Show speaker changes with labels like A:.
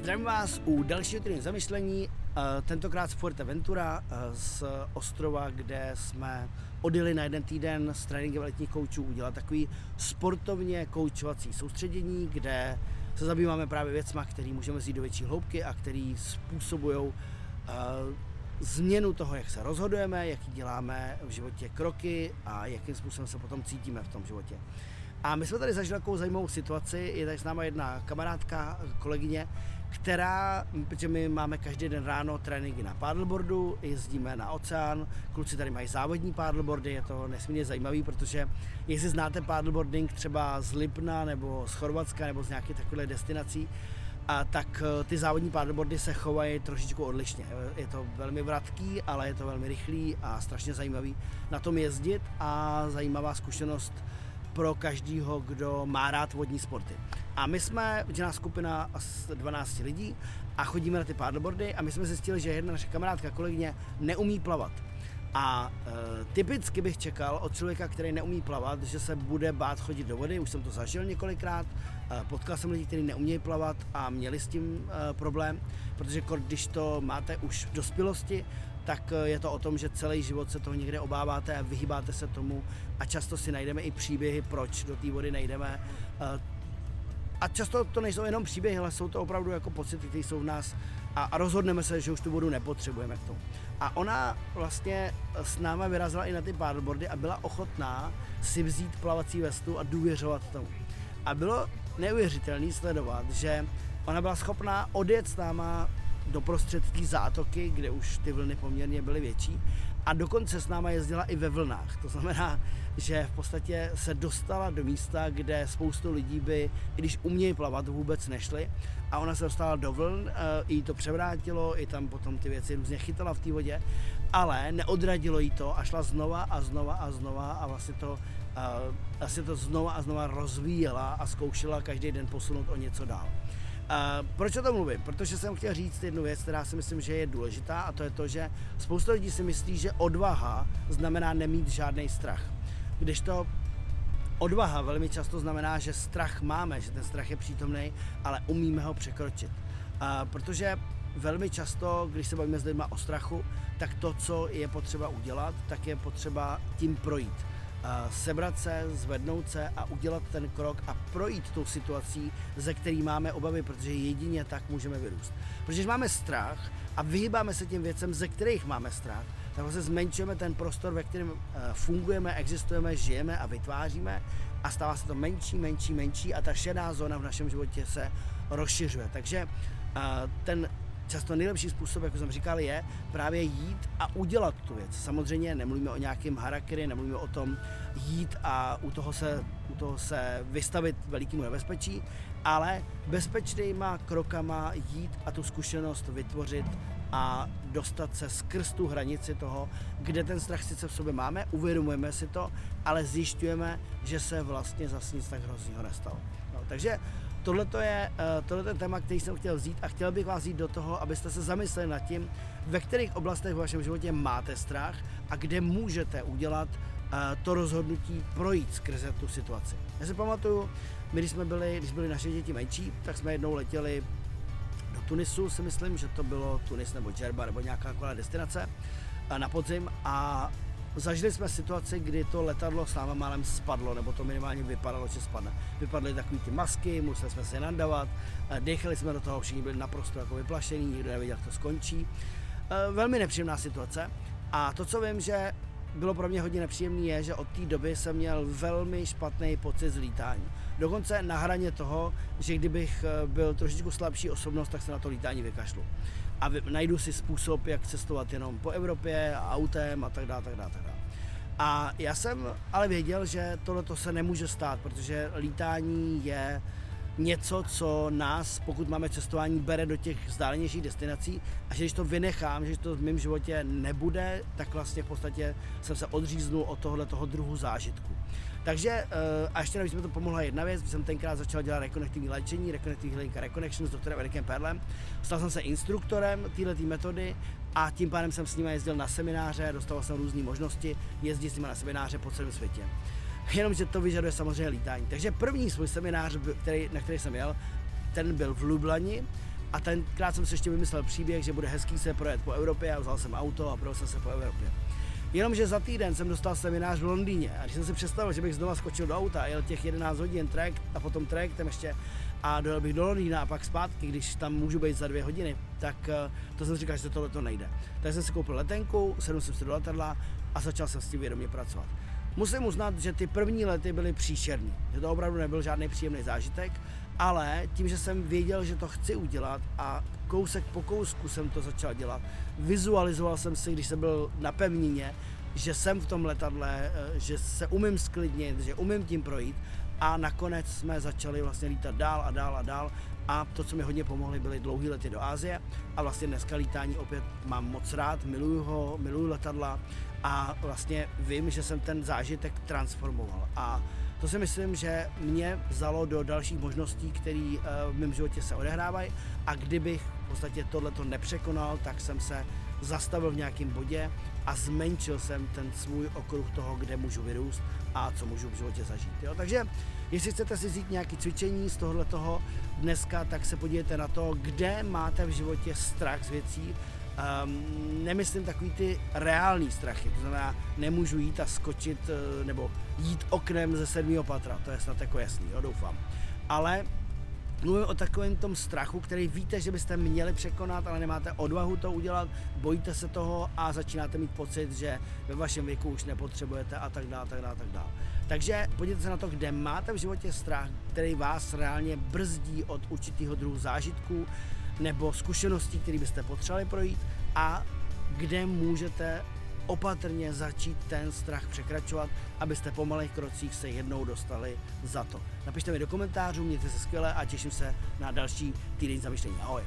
A: Zdravím vás u dalšího týdne zamyšlení, eh, tentokrát z Fuerteventura, eh, z ostrova, kde jsme odjeli na jeden týden s tréninkem letních koučů udělat takový sportovně koučovací soustředění, kde se zabýváme právě věcma, které můžeme zjít do větší hloubky a které způsobují eh, změnu toho, jak se rozhodujeme, jaký děláme v životě kroky a jakým způsobem se potom cítíme v tom životě. A my jsme tady zažili takovou zajímavou situaci, je tady s náma jedna kamarádka, kolegyně, která, protože my máme každý den ráno tréninky na paddleboardu, jezdíme na oceán, kluci tady mají závodní paddleboardy, je to nesmírně zajímavý, protože jestli znáte paddleboarding třeba z Lipna nebo z Chorvatska nebo z nějakých takových destinací, a tak eh, ty závodní paddleboardy se chovají trošičku odlišně. Je to velmi vratký, ale je to velmi rychlý a strašně zajímavý na tom jezdit a zajímavá zkušenost pro každýho, kdo má rád vodní sporty. A my jsme udělá skupina z 12 lidí a chodíme na ty paddleboardy a my jsme zjistili, že jedna naše kamarádka, kolegyně, neumí plavat. A e, typicky bych čekal od člověka, který neumí plavat, že se bude bát chodit do vody. Už jsem to zažil několikrát. E, potkal jsem lidi, kteří neumějí plavat a měli s tím e, problém, protože když to máte už v dospělosti, tak eh, je to o tom, že celý život se toho někde obáváte a vyhýbáte se tomu a často si najdeme i příběhy, proč do té vody nejdeme. Eh, a často to nejsou jenom příběhy, ale jsou to opravdu jako pocity, které jsou v nás a, a rozhodneme se, že už tu vodu nepotřebujeme k tomu. A ona vlastně s náma vyrazila i na ty paddleboardy a byla ochotná si vzít plavací vestu a důvěřovat tomu. A bylo neuvěřitelné sledovat, že ona byla schopná odjet s náma doprostřed té zátoky, kde už ty vlny poměrně byly větší a dokonce s náma jezdila i ve vlnách. To znamená, že v podstatě se dostala do místa, kde spoustu lidí by, i když umějí plavat, vůbec nešli a ona se dostala do vln, eh, i to převrátilo, i tam potom ty věci různě chytala v té vodě, ale neodradilo jí to a šla znova a znova a znova a vlastně to, uh, vlastně to znova a znova rozvíjela a zkoušela každý den posunout o něco dál. Uh, proč o tom mluvím? Protože jsem chtěl říct jednu věc, která si myslím, že je důležitá a to je to, že spousta lidí si myslí, že odvaha znamená nemít žádný strach. Když to odvaha velmi často znamená, že strach máme, že ten strach je přítomný, ale umíme ho překročit. Uh, protože velmi často, když se bavíme s lidmi o strachu, tak to, co je potřeba udělat, tak je potřeba tím projít sebrat se, zvednout se a udělat ten krok a projít tou situací, ze který máme obavy, protože jedině tak můžeme vyrůst. Protože máme strach a vyhýbáme se těm věcem, ze kterých máme strach, tak vlastně zmenšujeme ten prostor, ve kterém eh, fungujeme, existujeme, žijeme a vytváříme a stává se to menší, menší, menší a ta šedá zóna v našem životě se rozšiřuje. Takže eh, ten často nejlepší způsob, jak jsem říkal, je právě jít a udělat tu věc. Samozřejmě nemluvíme o nějakém harakiri, nemluvíme o tom jít a u toho se, u toho se vystavit velikému nebezpečí, ale bezpečnýma krokama jít a tu zkušenost vytvořit a dostat se skrz tu hranici toho, kde ten strach sice v sobě máme, uvědomujeme si to, ale zjišťujeme, že se vlastně zase nic tak hroznýho nestalo. No, takže tohle je, uh, tohle je téma, který jsem chtěl vzít a chtěl bych vás jít do toho, abyste se zamysleli nad tím, ve kterých oblastech v vašem životě máte strach a kde můžete udělat uh, to rozhodnutí projít skrze tu situaci. Já si pamatuju, my když jsme byli, když byli naše děti menší, tak jsme jednou letěli Tunisu, si myslím, že to bylo Tunis nebo Džerba nebo nějaká taková destinace uh, na podzim a Zažili jsme situaci, kdy to letadlo s náma málem spadlo, nebo to minimálně vypadalo, že spadne. Vypadly takové ty masky, museli jsme se nandavat, dechali jsme do toho, všichni byli naprosto jako vyplašení, nikdo nevěděl, jak to skončí. E, velmi nepříjemná situace. A to, co vím, že bylo pro mě hodně nepříjemné, je, že od té doby jsem měl velmi špatný pocit z lítání. Dokonce na hraně toho, že kdybych e, byl trošičku slabší osobnost, tak se na to lítání vykašlu a najdu si způsob, jak cestovat jenom po Evropě autem a tak dále, tak dále, tak dále. A já jsem ale věděl, že tohle se nemůže stát, protože lítání je něco, co nás, pokud máme cestování, bere do těch vzdálenějších destinací a že když to vynechám, že to v mém životě nebude, tak vlastně v podstatě jsem se odříznul od tohohle toho druhu zážitku. Takže eh, a ještě navíc mi to pomohla jedna věc, jsem tenkrát začal dělat rekonektivní léčení, rekonektivní healing reconnection s doktorem Erikem Perlem. Stal jsem se instruktorem této metody a tím pádem jsem s nimi jezdil na semináře, dostal jsem různé možnosti jezdit s nimi na semináře po celém světě. Jenomže to vyžaduje samozřejmě lítání. Takže první svůj seminář, který, na který jsem jel, ten byl v Lublani A tenkrát jsem si ještě vymyslel příběh, že bude hezký se projet po Evropě a vzal jsem auto a projel jsem se po Evropě. Jenomže za týden jsem dostal seminář v Londýně a když jsem si představil, že bych znova skočil do auta, jel těch 11 hodin trek a potom tam ještě a dojel bych do Londýna a pak zpátky, když tam můžu být za dvě hodiny, tak uh, to jsem říkal, že tohle to nejde. Tak jsem si koupil letenku, sedl jsem si do letadla a začal jsem s tím vědomě pracovat. Musím uznat, že ty první lety byly příšerný, že to opravdu nebyl žádný příjemný zážitek, ale tím, že jsem věděl, že to chci udělat a kousek po kousku jsem to začal dělat, vizualizoval jsem si, když jsem byl na pevnině, že jsem v tom letadle, eh, že se umím sklidnit, že umím tím projít a nakonec jsme začali vlastně lítat dál a dál a dál a to, co mi hodně pomohly, byly dlouhé lety do Ázie a vlastně dneska lítání opět mám moc rád, miluju ho, miluju letadla a vlastně vím, že jsem ten zážitek transformoval a to si myslím, že mě vzalo do dalších možností, které uh, v mém životě se odehrávají a kdybych v podstatě tohleto nepřekonal, tak jsem se zastavil v nějakém bodě a zmenšil jsem ten svůj okruh toho, kde můžu vyrůst a co můžu v životě zažít. Jo? Takže jestli chcete si vzít nějaké cvičení z tohohle toho dneska, tak se podívejte na to, kde máte v životě strach z věcí, Um, nemyslím takový ty reální strachy, to znamená, nemůžu jít a skočit uh, nebo jít oknem ze sedmého patra, to je snad jako jasný, jo, doufám. Ale Mluvím o takovém tom strachu, který víte, že byste měli překonat, ale nemáte odvahu to udělat, bojíte se toho a začínáte mít pocit, že ve vašem věku už nepotřebujete a tak dále, tak dále, tak dále. Takže podívejte se na to, kde máte v životě strach, který vás reálně brzdí od určitého druhu zážitků nebo zkušeností, které byste potřebovali projít a kde můžete opatrně začít ten strach překračovat, abyste po malých krocích se jednou dostali za to. Napište mi do komentářů, mějte se skvěle a těším se na další týden zamýšlení. Ahoj!